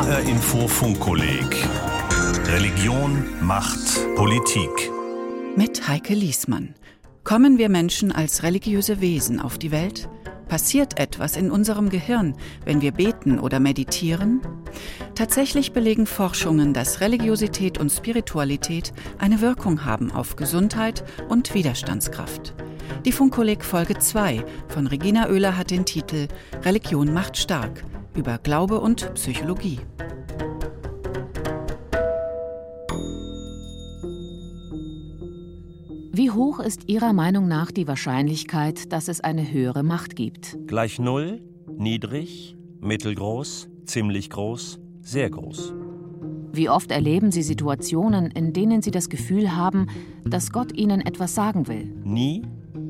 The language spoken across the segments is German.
HR Info Funkkolleg Religion, Macht, Politik. Mit Heike Liesmann. Kommen wir Menschen als religiöse Wesen auf die Welt? Passiert etwas in unserem Gehirn, wenn wir beten oder meditieren? Tatsächlich belegen Forschungen, dass Religiosität und Spiritualität eine Wirkung haben auf Gesundheit und Widerstandskraft. Die Funkkolleg Folge 2 von Regina Oehler hat den Titel Religion macht stark über Glaube und Psychologie. Wie hoch ist Ihrer Meinung nach die Wahrscheinlichkeit, dass es eine höhere Macht gibt? Gleich null, niedrig, mittelgroß, ziemlich groß, sehr groß. Wie oft erleben Sie Situationen, in denen Sie das Gefühl haben, dass Gott Ihnen etwas sagen will? Nie,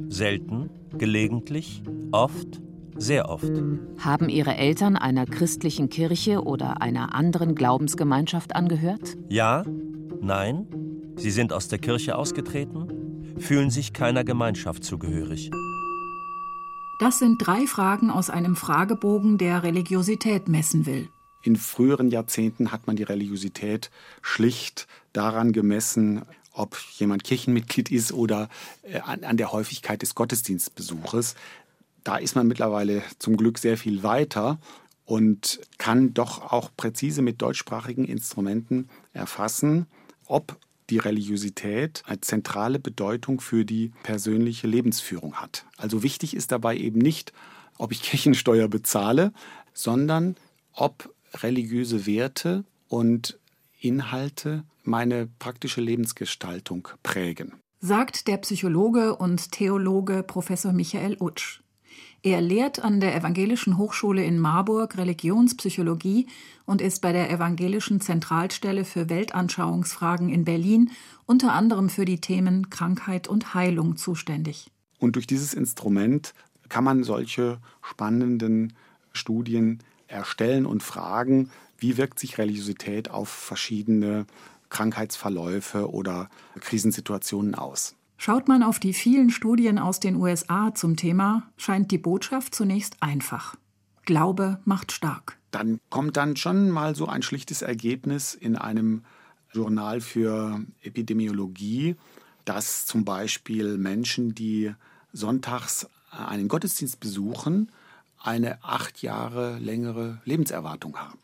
selten, gelegentlich, oft, sehr oft. Haben Ihre Eltern einer christlichen Kirche oder einer anderen Glaubensgemeinschaft angehört? Ja, nein, sie sind aus der Kirche ausgetreten, fühlen sich keiner Gemeinschaft zugehörig. Das sind drei Fragen aus einem Fragebogen, der Religiosität messen will. In früheren Jahrzehnten hat man die Religiosität schlicht daran gemessen, ob jemand Kirchenmitglied ist oder äh, an, der Häufigkeit des Gottesdienstbesuches. Da ist man mittlerweile zum Glück sehr viel weiter und kann doch auch präzise mit deutschsprachigen Instrumenten erfassen, ob die Religiosität eine zentrale Bedeutung für die persönliche Lebensführung hat. Also wichtig ist dabei eben nicht, ob ich Kirchensteuer bezahle, sondern ob religiöse Werte und Inhalte meine praktische Lebensgestaltung prägen. Sagt der Psychologe und Theologe Professor Michael Utsch. Er lehrt an der Evangelischen Hochschule in Marburg Religionspsychologie und ist bei der Evangelischen Zentralstelle für Weltanschauungsfragen in Berlin unter anderem für die Themen Krankheit und Heilung zuständig. Und durch dieses Instrument kann man solche spannenden Studien erstellen und fragen, wie wirkt sich Religiosität auf verschiedene Krankheitsverläufe oder Krisensituationen aus. Schaut man auf die vielen Studien aus den USA zum Thema, scheint die Botschaft zunächst einfach. Glaube macht stark. Dann kommt dann schon mal so ein schlichtes Ergebnis in einem Journal für Epidemiologie, dass zum Beispiel Menschen, die sonntags einen Gottesdienst besuchen, eine acht Jahre längere Lebenserwartung haben.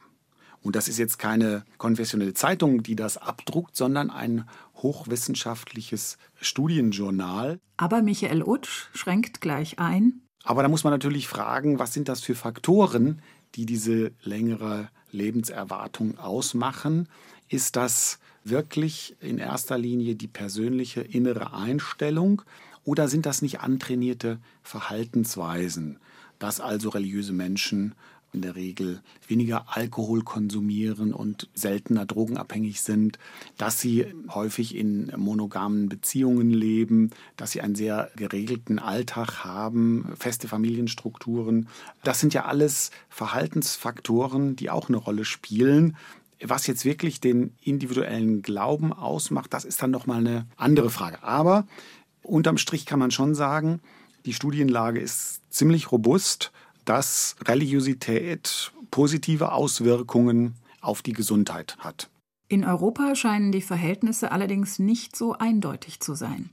Und das ist jetzt keine konfessionelle Zeitung, die das abdruckt, sondern ein hochwissenschaftliches Studienjournal. Aber Michael Utsch schränkt gleich ein. Aber da muss man natürlich fragen, was sind das für Faktoren, die diese längere Lebenserwartung ausmachen? Ist das wirklich in erster Linie die persönliche innere Einstellung oder sind das nicht antrainierte Verhaltensweisen, dass also religiöse Menschen in der Regel weniger Alkohol konsumieren und seltener drogenabhängig sind, dass sie häufig in monogamen Beziehungen leben, dass sie einen sehr geregelten Alltag haben, feste Familienstrukturen. Das sind ja alles Verhaltensfaktoren, die auch eine Rolle spielen. Was jetzt wirklich den individuellen Glauben ausmacht, das ist dann nochmal eine andere Frage. Aber unterm Strich kann man schon sagen, die Studienlage ist ziemlich robust dass Religiosität positive Auswirkungen auf die Gesundheit hat. In Europa scheinen die Verhältnisse allerdings nicht so eindeutig zu sein.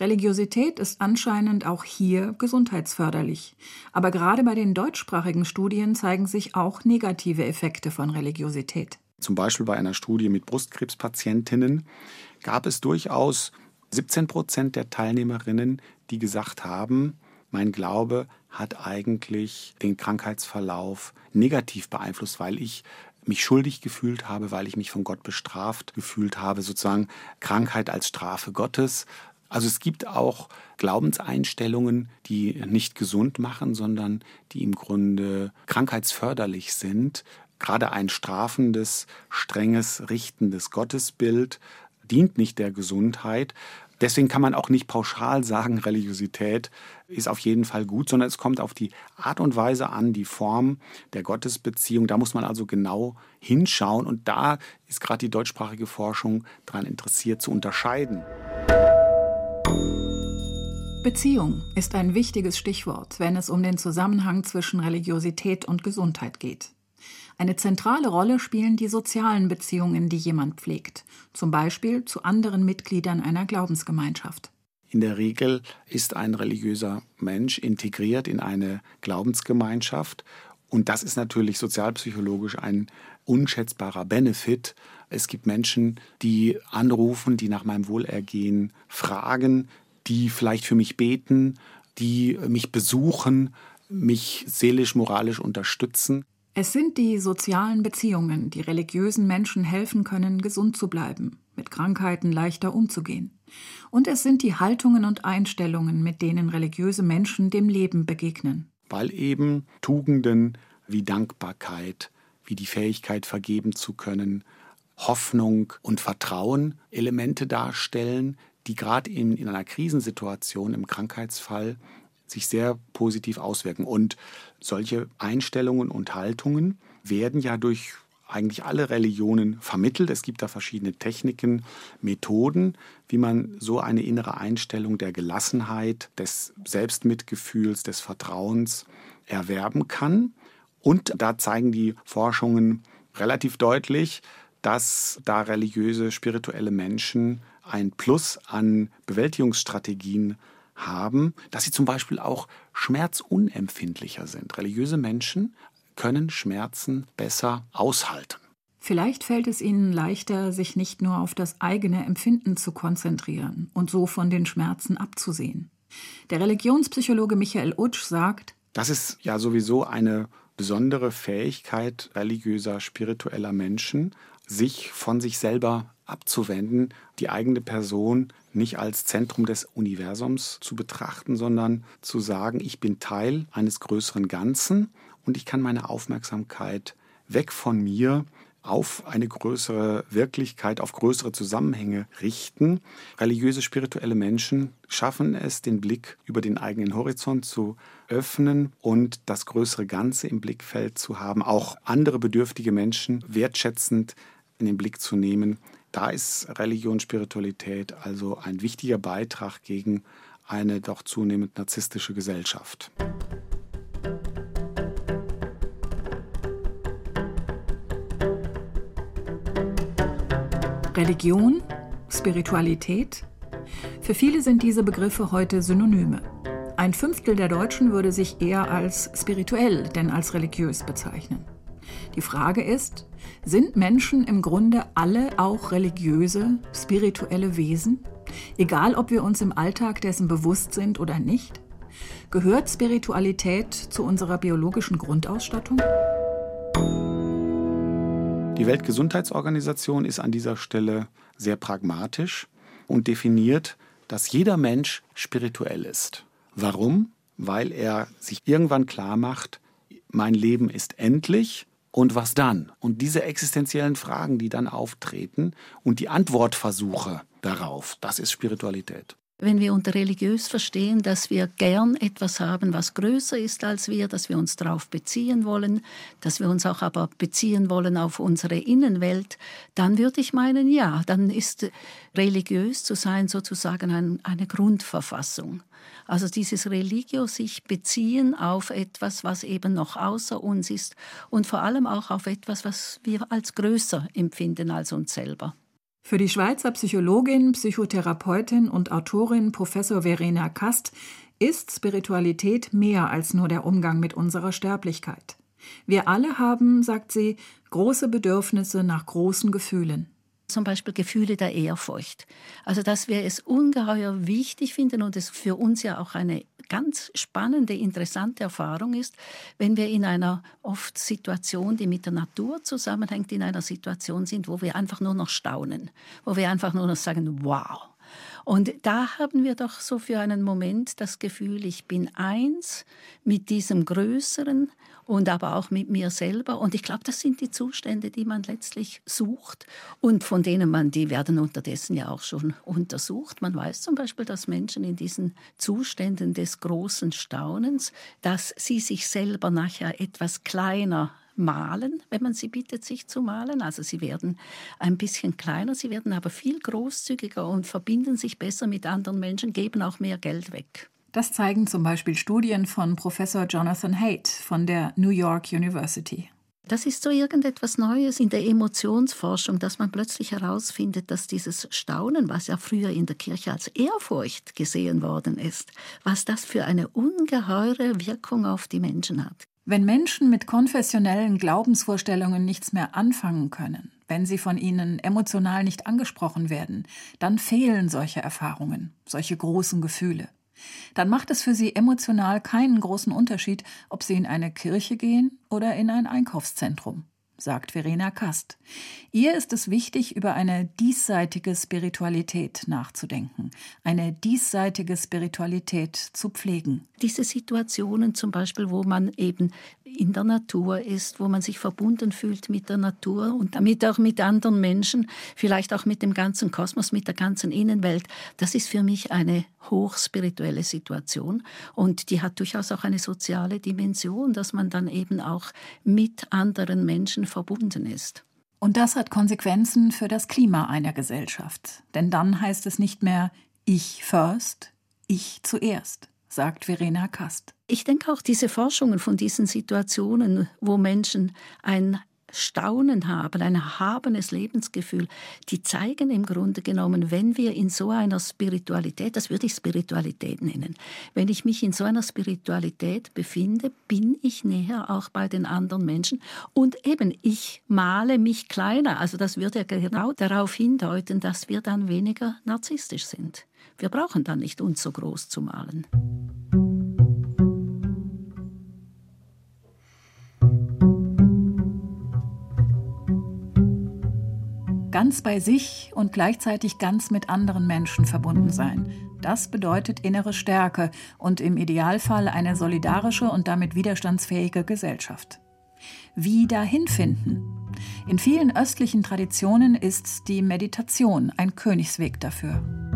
Religiosität ist anscheinend auch hier gesundheitsförderlich. Aber gerade bei den deutschsprachigen Studien zeigen sich auch negative Effekte von Religiosität. Zum Beispiel bei einer Studie mit Brustkrebspatientinnen gab es durchaus 17 Prozent der Teilnehmerinnen, die gesagt haben, mein Glaube hat eigentlich den Krankheitsverlauf negativ beeinflusst, weil ich mich schuldig gefühlt habe, weil ich mich von Gott bestraft gefühlt habe, sozusagen Krankheit als Strafe Gottes. Also es gibt auch Glaubenseinstellungen, die nicht gesund machen, sondern die im Grunde krankheitsförderlich sind. Gerade ein strafendes, strenges, richtendes Gottesbild dient nicht der Gesundheit, Deswegen kann man auch nicht pauschal sagen, Religiosität ist auf jeden Fall gut, sondern es kommt auf die Art und Weise an, die Form der Gottesbeziehung. Da muss man also genau hinschauen und da ist gerade die deutschsprachige Forschung daran interessiert zu unterscheiden. Beziehung ist ein wichtiges Stichwort, wenn es um den Zusammenhang zwischen Religiosität und Gesundheit geht. Eine zentrale Rolle spielen die sozialen Beziehungen, die jemand pflegt, zum Beispiel zu anderen Mitgliedern einer Glaubensgemeinschaft. In der Regel ist ein religiöser Mensch integriert in eine Glaubensgemeinschaft und das ist natürlich sozialpsychologisch ein unschätzbarer Benefit. Es gibt Menschen, die anrufen, die nach meinem Wohlergehen fragen, die vielleicht für mich beten, die mich besuchen, mich seelisch, moralisch unterstützen. Es sind die sozialen Beziehungen, die religiösen Menschen helfen können, gesund zu bleiben, mit Krankheiten leichter umzugehen. Und es sind die Haltungen und Einstellungen, mit denen religiöse Menschen dem Leben begegnen weil eben Tugenden wie Dankbarkeit, wie die Fähigkeit vergeben zu können, Hoffnung und Vertrauen Elemente darstellen, die gerade in, in einer Krisensituation, im Krankheitsfall, sich sehr positiv auswirken. Und solche Einstellungen und Haltungen werden ja durch eigentlich alle Religionen vermittelt. Es gibt da verschiedene Techniken, Methoden, wie man so eine innere Einstellung der Gelassenheit, des Selbstmitgefühls, des Vertrauens erwerben kann. Und da zeigen die Forschungen relativ deutlich, dass da religiöse, spirituelle Menschen ein Plus an Bewältigungsstrategien haben, dass sie zum Beispiel auch schmerzunempfindlicher sind. Religiöse Menschen können Schmerzen besser aushalten. Vielleicht fällt es ihnen leichter, sich nicht nur auf das eigene Empfinden zu konzentrieren und so von den Schmerzen abzusehen. Der Religionspsychologe Michael Utsch sagt, das ist ja sowieso eine besondere Fähigkeit religiöser, spiritueller Menschen, sich von sich selber abzuwenden, die eigene Person nicht als Zentrum des Universums zu betrachten, sondern zu sagen, ich bin Teil eines größeren Ganzen und ich kann meine Aufmerksamkeit weg von mir auf eine größere Wirklichkeit, auf größere Zusammenhänge richten. Religiöse, spirituelle Menschen schaffen es, den Blick über den eigenen Horizont zu öffnen und das größere Ganze im Blickfeld zu haben, auch andere bedürftige Menschen wertschätzend in den Blick zu nehmen. Da ist Religion, Spiritualität also ein wichtiger Beitrag gegen eine doch zunehmend narzisstische Gesellschaft. Religion, Spiritualität? Für viele sind diese Begriffe heute Synonyme. Ein Fünftel der Deutschen würde sich eher als spirituell denn als religiös bezeichnen. Die Frage ist, sind Menschen im Grunde alle auch religiöse, spirituelle Wesen? Egal, ob wir uns im Alltag dessen bewusst sind oder nicht? Gehört Spiritualität zu unserer biologischen Grundausstattung? Die Weltgesundheitsorganisation ist an dieser Stelle sehr pragmatisch und definiert, dass jeder Mensch spirituell ist. Warum? Weil er sich irgendwann klar macht, mein Leben ist endlich und was dann? Und diese existenziellen Fragen, die dann auftreten und die Antwortversuche darauf, das ist Spiritualität wenn wir unter religiös verstehen, dass wir gern etwas haben, was größer ist als wir, dass wir uns darauf beziehen wollen, dass wir uns auch aber beziehen wollen auf unsere Innenwelt, dann würde ich meinen, ja, dann ist religiös zu sein sozusagen ein, eine Grundverfassung. Also dieses Religio sich beziehen auf etwas, was eben noch außer uns ist und vor allem auch auf etwas, was wir als größer empfinden als uns selber. Für die Schweizer Psychologin, Psychotherapeutin und Autorin Professor Verena Kast ist Spiritualität mehr als nur der Umgang mit unserer Sterblichkeit. Wir alle haben, sagt sie, große Bedürfnisse nach großen Gefühlen zum Beispiel Gefühle der Ehrfurcht. Also dass wir es ungeheuer wichtig finden und es für uns ja auch eine ganz spannende, interessante Erfahrung ist, wenn wir in einer oft Situation, die mit der Natur zusammenhängt, in einer Situation sind, wo wir einfach nur noch staunen, wo wir einfach nur noch sagen, wow. Und da haben wir doch so für einen Moment das Gefühl, ich bin eins mit diesem Größeren und aber auch mit mir selber. Und ich glaube, das sind die Zustände, die man letztlich sucht und von denen man, die werden unterdessen ja auch schon untersucht. Man weiß zum Beispiel, dass Menschen in diesen Zuständen des großen Staunens, dass sie sich selber nachher etwas kleiner malen, wenn man sie bittet, sich zu malen. Also sie werden ein bisschen kleiner, sie werden aber viel großzügiger und verbinden sich besser mit anderen Menschen, geben auch mehr Geld weg. Das zeigen zum Beispiel Studien von Professor Jonathan Haidt von der New York University. Das ist so irgendetwas Neues in der Emotionsforschung, dass man plötzlich herausfindet, dass dieses Staunen, was ja früher in der Kirche als Ehrfurcht gesehen worden ist, was das für eine ungeheure Wirkung auf die Menschen hat. Wenn Menschen mit konfessionellen Glaubensvorstellungen nichts mehr anfangen können, wenn sie von ihnen emotional nicht angesprochen werden, dann fehlen solche Erfahrungen, solche großen Gefühle. Dann macht es für sie emotional keinen großen Unterschied, ob sie in eine Kirche gehen oder in ein Einkaufszentrum sagt Verena Kast. Ihr ist es wichtig, über eine diesseitige Spiritualität nachzudenken, eine diesseitige Spiritualität zu pflegen. Diese Situationen zum Beispiel, wo man eben in der Natur ist, wo man sich verbunden fühlt mit der Natur und damit auch mit anderen Menschen, vielleicht auch mit dem ganzen Kosmos, mit der ganzen Innenwelt, das ist für mich eine hochspirituelle Situation und die hat durchaus auch eine soziale Dimension, dass man dann eben auch mit anderen Menschen verbunden ist. Und das hat Konsequenzen für das Klima einer Gesellschaft. Denn dann heißt es nicht mehr ich first, ich zuerst, sagt Verena Kast. Ich denke auch diese Forschungen von diesen Situationen, wo Menschen ein Staunen haben, ein erhabenes Lebensgefühl, die zeigen im Grunde genommen, wenn wir in so einer Spiritualität, das würde ich Spiritualität nennen, wenn ich mich in so einer Spiritualität befinde, bin ich näher auch bei den anderen Menschen und eben ich male mich kleiner. Also das würde ja genau darauf hindeuten, dass wir dann weniger narzisstisch sind. Wir brauchen dann nicht uns so groß zu malen. Ganz bei sich und gleichzeitig ganz mit anderen Menschen verbunden sein. Das bedeutet innere Stärke und im Idealfall eine solidarische und damit widerstandsfähige Gesellschaft. Wie dahin finden? In vielen östlichen Traditionen ist die Meditation ein Königsweg dafür.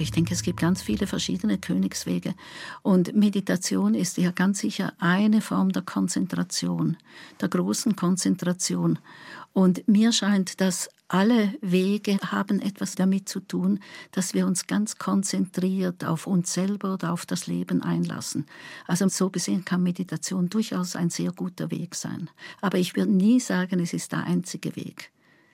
Ich denke, es gibt ganz viele verschiedene Königswege. Und Meditation ist ja ganz sicher eine Form der Konzentration, der großen Konzentration. Und mir scheint, dass alle Wege haben etwas damit zu tun, dass wir uns ganz konzentriert auf uns selber oder auf das Leben einlassen. Also so gesehen kann Meditation durchaus ein sehr guter Weg sein. Aber ich würde nie sagen, es ist der einzige Weg.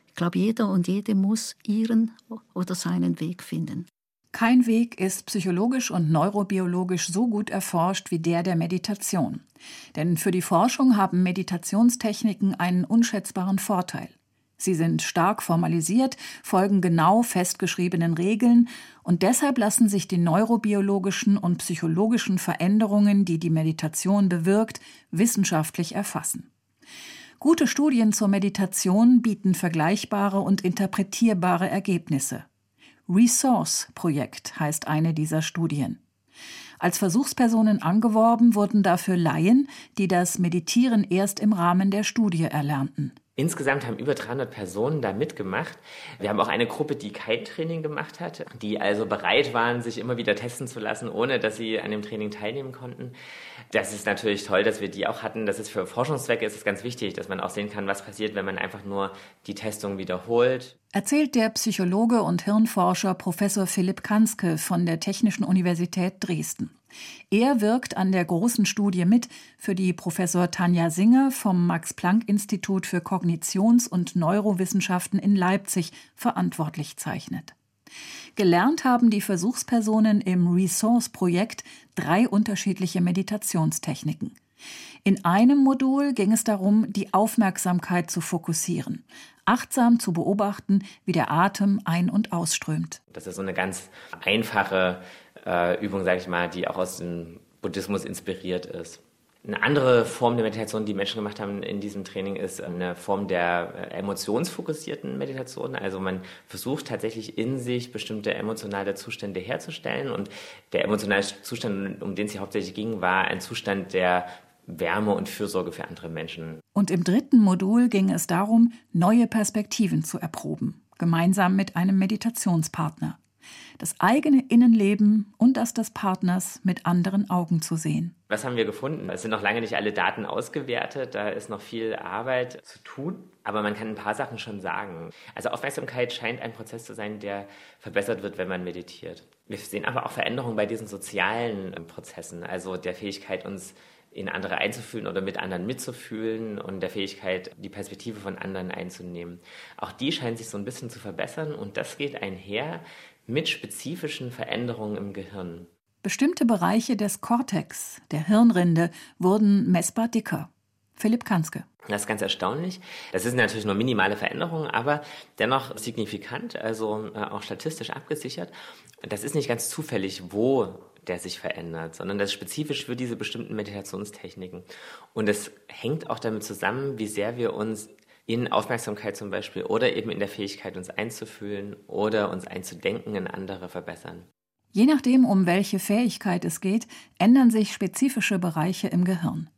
Ich glaube, jeder und jede muss ihren oder seinen Weg finden. Kein Weg ist psychologisch und neurobiologisch so gut erforscht wie der der Meditation. Denn für die Forschung haben Meditationstechniken einen unschätzbaren Vorteil. Sie sind stark formalisiert, folgen genau festgeschriebenen Regeln und deshalb lassen sich die neurobiologischen und psychologischen Veränderungen, die die Meditation bewirkt, wissenschaftlich erfassen. Gute Studien zur Meditation bieten vergleichbare und interpretierbare Ergebnisse. Resource-Projekt heißt eine dieser Studien. Als Versuchspersonen angeworben wurden dafür Laien, die das Meditieren erst im Rahmen der Studie erlernten. Insgesamt haben über 300 Personen da mitgemacht. Wir haben auch eine Gruppe, die kein Training gemacht hat, die also bereit waren, sich immer wieder testen zu lassen, ohne dass sie an dem Training teilnehmen konnten. Das ist natürlich toll, dass wir die auch hatten. Das ist für Forschungszwecke ist es ganz wichtig, dass man auch sehen kann, was passiert, wenn man einfach nur die Testung wiederholt. Erzählt der Psychologe und Hirnforscher Professor Philipp Kanske von der Technischen Universität Dresden. Er wirkt an der großen Studie mit, für die Professor Tanja Singer vom Max-Planck-Institut für Kognitions- und Neurowissenschaften in Leipzig verantwortlich zeichnet. Gelernt haben die Versuchspersonen im Resource-Projekt drei unterschiedliche Meditationstechniken. In einem Modul ging es darum, die Aufmerksamkeit zu fokussieren, achtsam zu beobachten, wie der Atem ein- und ausströmt. Das ist so eine ganz einfache äh, Übung, sage ich mal, die auch aus dem Buddhismus inspiriert ist. Eine andere Form der Meditation, die Menschen gemacht haben in diesem Training, ist eine Form der äh, emotionsfokussierten Meditation. Also man versucht tatsächlich in sich bestimmte emotionale Zustände herzustellen. Und der emotionale Zustand, um den es hier hauptsächlich ging, war ein Zustand der Wärme und Fürsorge für andere Menschen. Und im dritten Modul ging es darum, neue Perspektiven zu erproben, gemeinsam mit einem Meditationspartner das eigene Innenleben und das des Partners mit anderen Augen zu sehen. Was haben wir gefunden? Es sind noch lange nicht alle Daten ausgewertet, da ist noch viel Arbeit zu tun, aber man kann ein paar Sachen schon sagen. Also Aufmerksamkeit scheint ein Prozess zu sein, der verbessert wird, wenn man meditiert. Wir sehen aber auch Veränderungen bei diesen sozialen Prozessen, also der Fähigkeit, uns in andere einzufühlen oder mit anderen mitzufühlen und der Fähigkeit, die Perspektive von anderen einzunehmen. Auch die scheint sich so ein bisschen zu verbessern und das geht einher mit spezifischen Veränderungen im Gehirn. Bestimmte Bereiche des Kortex, der Hirnrinde, wurden messbar dicker. Philipp Kanske. Das ist ganz erstaunlich. Das sind natürlich nur minimale Veränderungen, aber dennoch signifikant, also äh, auch statistisch abgesichert. Das ist nicht ganz zufällig, wo der sich verändert, sondern das ist spezifisch für diese bestimmten Meditationstechniken. Und es hängt auch damit zusammen, wie sehr wir uns in Aufmerksamkeit zum Beispiel oder eben in der Fähigkeit, uns einzufühlen oder uns einzudenken in andere verbessern. Je nachdem, um welche Fähigkeit es geht, ändern sich spezifische Bereiche im Gehirn.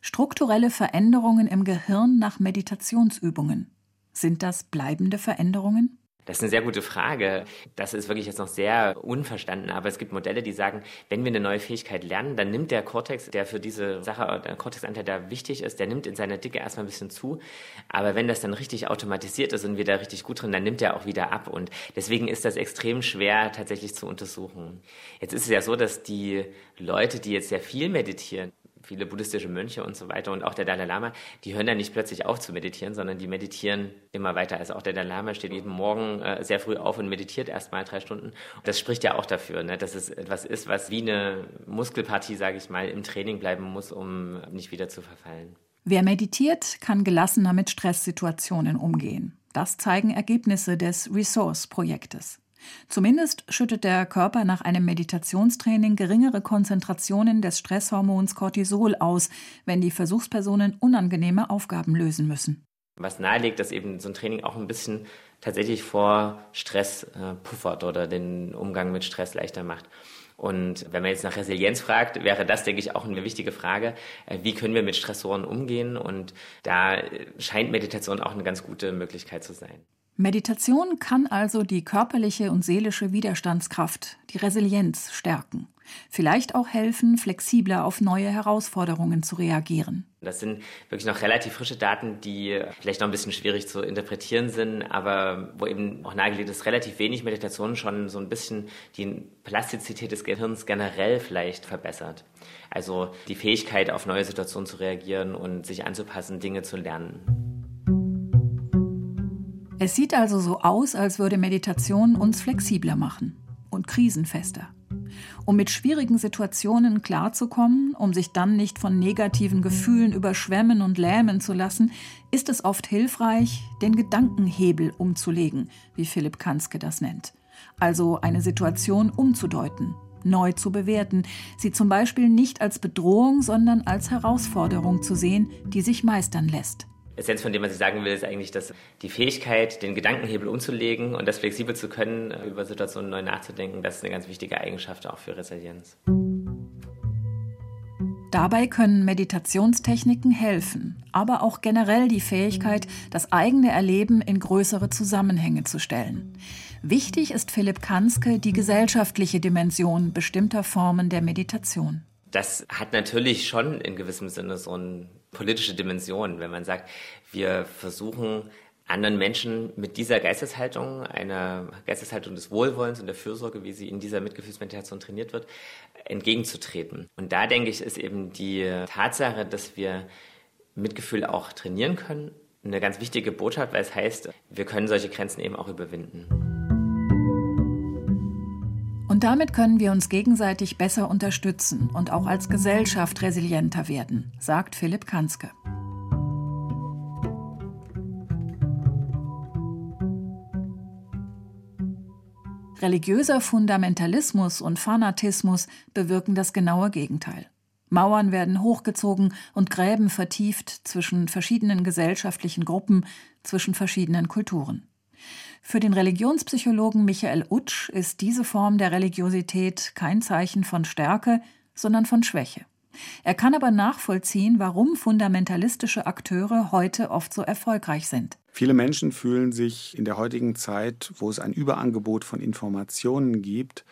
Strukturelle Veränderungen im Gehirn nach Meditationsübungen. Sind das bleibende Veränderungen? Das ist eine sehr gute Frage. Das ist wirklich jetzt noch sehr unverstanden. Aber es gibt Modelle, die sagen, wenn wir eine neue Fähigkeit lernen, dann nimmt der Cortex, der für diese Sache, der Cortexanteil, der wichtig ist, der nimmt in seiner Dicke erstmal ein bisschen zu. Aber wenn das dann richtig automatisiert ist und wir da richtig gut drin, dann nimmt er auch wieder ab. Und deswegen ist das extrem schwer tatsächlich zu untersuchen. Jetzt ist es ja so, dass die Leute, die jetzt sehr viel meditieren, viele buddhistische Mönche und so weiter und auch der Dalai Lama, die hören dann nicht plötzlich auf zu meditieren, sondern die meditieren immer weiter. Also auch der Dalai Lama steht jeden Morgen äh, sehr früh auf und meditiert erstmal drei Stunden. Das spricht ja auch dafür, ne, dass es etwas ist, was wie eine Muskelpartie, sage ich mal, im Training bleiben muss, um nicht wieder zu verfallen. Wer meditiert, kann gelassener mit Stresssituationen umgehen. Das zeigen Ergebnisse des Resource-Projektes. Zumindest schüttet der Körper nach einem Meditationstraining geringere Konzentrationen des Stresshormons Cortisol aus, wenn die Versuchspersonen unangenehme Aufgaben lösen müssen. Was nahelegt, dass eben so ein Training auch ein bisschen tatsächlich vor Stress äh, puffert oder den Umgang mit Stress leichter macht. Und wenn man jetzt nach Resilienz fragt, wäre das, denke ich, auch eine wichtige Frage. Äh, wie können wir mit Stressoren umgehen? Und da scheint Meditation auch eine ganz gute Möglichkeit zu sein. Meditation kann also die körperliche und seelische Widerstandskraft, die Resilienz stärken. Vielleicht auch helfen, flexibler auf neue Herausforderungen zu reagieren. Das sind wirklich noch relativ frische Daten, die vielleicht noch ein bisschen schwierig zu interpretieren sind, aber wo eben auch nahegelegt ist, relativ wenig Meditation schon so ein bisschen die Plastizität des Gehirns generell vielleicht verbessert. Also die Fähigkeit, auf neue Situationen zu reagieren und sich anzupassen, Dinge zu lernen. Es sieht also so aus, als würde Meditation uns flexibler machen und krisenfester. Um mit schwierigen Situationen klarzukommen, um sich dann nicht von negativen Gefühlen überschwemmen und lähmen zu lassen, ist es oft hilfreich, den Gedankenhebel umzulegen, wie Philipp Kanske das nennt. Also eine Situation umzudeuten, neu zu bewerten, sie zum Beispiel nicht als Bedrohung, sondern als Herausforderung zu sehen, die sich meistern lässt. Essenz von dem, was ich sagen will, ist eigentlich, dass die Fähigkeit, den Gedankenhebel umzulegen und das flexibel zu können, über Situationen neu nachzudenken, das ist eine ganz wichtige Eigenschaft auch für Resilienz. Dabei können Meditationstechniken helfen, aber auch generell die Fähigkeit, das eigene Erleben in größere Zusammenhänge zu stellen. Wichtig ist Philipp Kanske die gesellschaftliche Dimension bestimmter Formen der Meditation. Das hat natürlich schon in gewissem Sinne so eine politische Dimension, wenn man sagt, wir versuchen anderen Menschen mit dieser Geisteshaltung, einer Geisteshaltung des Wohlwollens und der Fürsorge, wie sie in dieser Mitgefühlsmeditation trainiert wird, entgegenzutreten. Und da denke ich, ist eben die Tatsache, dass wir Mitgefühl auch trainieren können, eine ganz wichtige Botschaft, weil es heißt, wir können solche Grenzen eben auch überwinden. Und damit können wir uns gegenseitig besser unterstützen und auch als Gesellschaft resilienter werden, sagt Philipp Kanske. Religiöser Fundamentalismus und Fanatismus bewirken das genaue Gegenteil. Mauern werden hochgezogen und Gräben vertieft zwischen verschiedenen gesellschaftlichen Gruppen, zwischen verschiedenen Kulturen. Für den Religionspsychologen Michael Utsch ist diese Form der Religiosität kein Zeichen von Stärke, sondern von Schwäche. Er kann aber nachvollziehen, warum fundamentalistische Akteure heute oft so erfolgreich sind. Viele Menschen fühlen sich in der heutigen Zeit, wo es ein Überangebot von Informationen gibt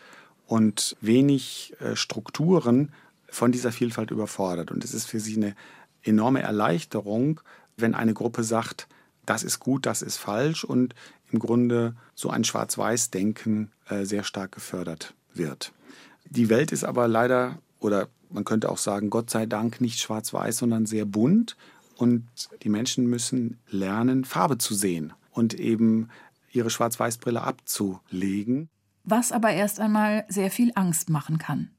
und wenig äh, Strukturen, von dieser Vielfalt überfordert. Und es ist für sie eine enorme Erleichterung, wenn eine Gruppe sagt, das ist gut, das ist falsch und im Grunde so ein Schwarz-Weiß-Denken äh, sehr stark gefördert wird. Die Welt ist aber leider oder man könnte auch sagen, Gott sei Dank nicht schwarz-weiß, sondern sehr bunt. Und die Menschen müssen lernen, Farbe zu sehen und eben ihre Schwarz-Weiß-Brille abzulegen. Was aber erst einmal sehr viel Angst machen kann.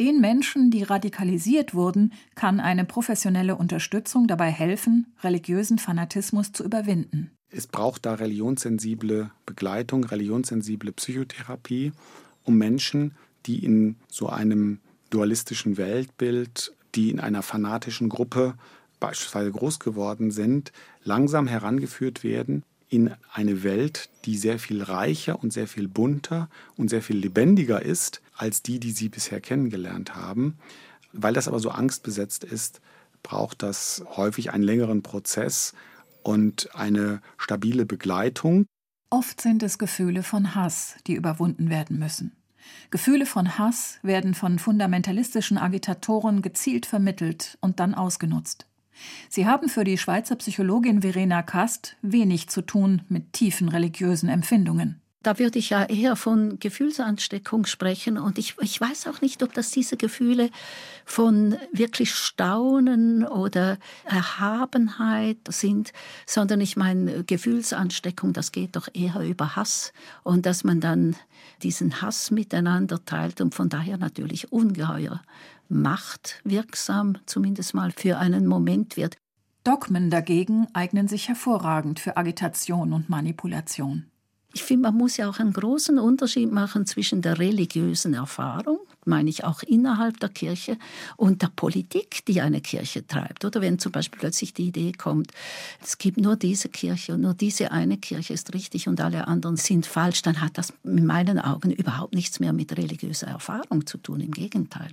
Den Menschen, die radikalisiert wurden, kann eine professionelle Unterstützung dabei helfen, religiösen Fanatismus zu überwinden. Es braucht da religionssensible Begleitung, religionssensible Psychotherapie, um Menschen, die in so einem dualistischen Weltbild, die in einer fanatischen Gruppe beispielsweise groß geworden sind, langsam herangeführt werden in eine Welt, die sehr viel reicher und sehr viel bunter und sehr viel lebendiger ist als die, die sie bisher kennengelernt haben. Weil das aber so angstbesetzt ist, braucht das häufig einen längeren Prozess und eine stabile Begleitung. Oft sind es Gefühle von Hass, die überwunden werden müssen. Gefühle von Hass werden von fundamentalistischen Agitatoren gezielt vermittelt und dann ausgenutzt. Sie haben für die Schweizer Psychologin Verena Kast wenig zu tun mit tiefen religiösen Empfindungen. Da würde ich ja eher von Gefühlsansteckung sprechen. Und ich, ich weiß auch nicht, ob das diese Gefühle von wirklich Staunen oder Erhabenheit sind, sondern ich meine, Gefühlsansteckung, das geht doch eher über Hass. Und dass man dann diesen Hass miteinander teilt und von daher natürlich ungeheuer machtwirksam, zumindest mal für einen Moment wird. Dogmen dagegen eignen sich hervorragend für Agitation und Manipulation. Ich finde, man muss ja auch einen großen Unterschied machen zwischen der religiösen Erfahrung, meine ich auch innerhalb der Kirche, und der Politik, die eine Kirche treibt. Oder wenn zum Beispiel plötzlich die Idee kommt, es gibt nur diese Kirche und nur diese eine Kirche ist richtig und alle anderen sind falsch, dann hat das in meinen Augen überhaupt nichts mehr mit religiöser Erfahrung zu tun. Im Gegenteil.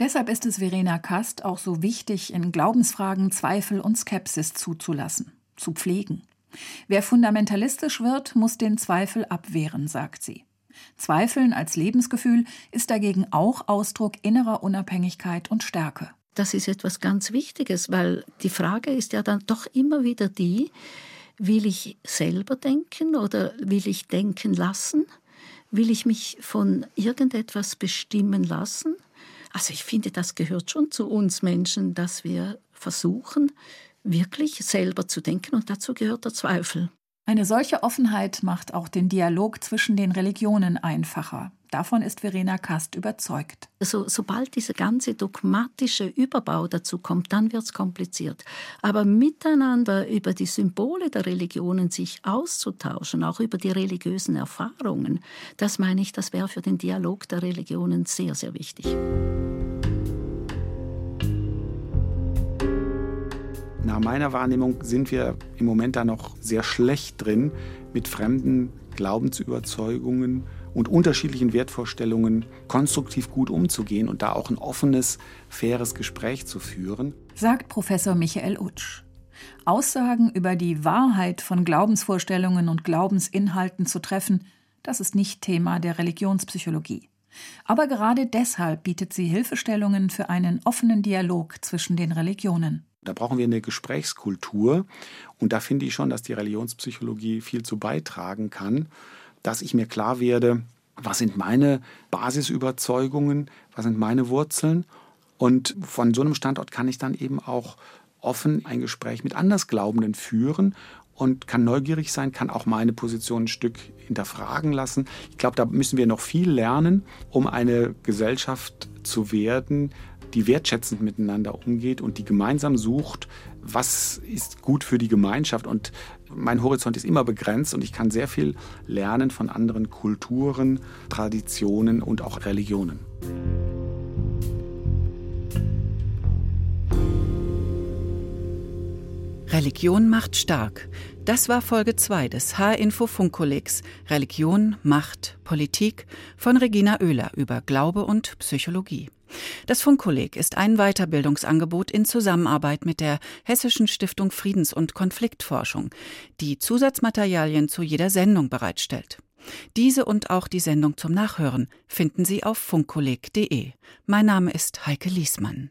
Deshalb ist es Verena Kast auch so wichtig, in Glaubensfragen Zweifel und Skepsis zuzulassen, zu pflegen. Wer fundamentalistisch wird, muss den Zweifel abwehren, sagt sie. Zweifeln als Lebensgefühl ist dagegen auch Ausdruck innerer Unabhängigkeit und Stärke. Das ist etwas ganz Wichtiges, weil die Frage ist ja dann doch immer wieder die, will ich selber denken oder will ich denken lassen? Will ich mich von irgendetwas bestimmen lassen? Also ich finde, das gehört schon zu uns Menschen, dass wir versuchen, wirklich selber zu denken und dazu gehört der Zweifel. Eine solche Offenheit macht auch den Dialog zwischen den Religionen einfacher. Davon ist Verena Kast überzeugt. Also, sobald dieser ganze dogmatische Überbau dazu kommt, dann wird es kompliziert. Aber miteinander über die Symbole der Religionen sich auszutauschen, auch über die religiösen Erfahrungen, das meine ich, das wäre für den Dialog der Religionen sehr, sehr wichtig. Nach meiner Wahrnehmung sind wir im Moment da noch sehr schlecht drin, mit fremden Glaubensüberzeugungen und unterschiedlichen Wertvorstellungen konstruktiv gut umzugehen und da auch ein offenes, faires Gespräch zu führen. Sagt Professor Michael Utsch. Aussagen über die Wahrheit von Glaubensvorstellungen und Glaubensinhalten zu treffen, das ist nicht Thema der Religionspsychologie. Aber gerade deshalb bietet sie Hilfestellungen für einen offenen Dialog zwischen den Religionen. Da brauchen wir eine Gesprächskultur. Und da finde ich schon, dass die Religionspsychologie viel zu beitragen kann, dass ich mir klar werde, was sind meine Basisüberzeugungen, was sind meine Wurzeln. Und von so einem Standort kann ich dann eben auch offen ein Gespräch mit Andersglaubenden führen und kann neugierig sein, kann auch meine Position ein Stück hinterfragen lassen. Ich glaube, da müssen wir noch viel lernen, um eine Gesellschaft zu werden, die wertschätzend miteinander umgeht und die gemeinsam sucht, was ist gut für die Gemeinschaft. Und mein Horizont ist immer begrenzt und ich kann sehr viel lernen von anderen Kulturen, Traditionen und auch Religionen. Religion macht stark. Das war Folge 2 des H-Info Funkkollegs Religion, Macht, Politik von Regina Oehler über Glaube und Psychologie. Das Funkkolleg ist ein Weiterbildungsangebot in Zusammenarbeit mit der Hessischen Stiftung Friedens- und Konfliktforschung, die Zusatzmaterialien zu jeder Sendung bereitstellt. Diese und auch die Sendung zum Nachhören finden Sie auf funkkolleg.de. Mein Name ist Heike Liesmann.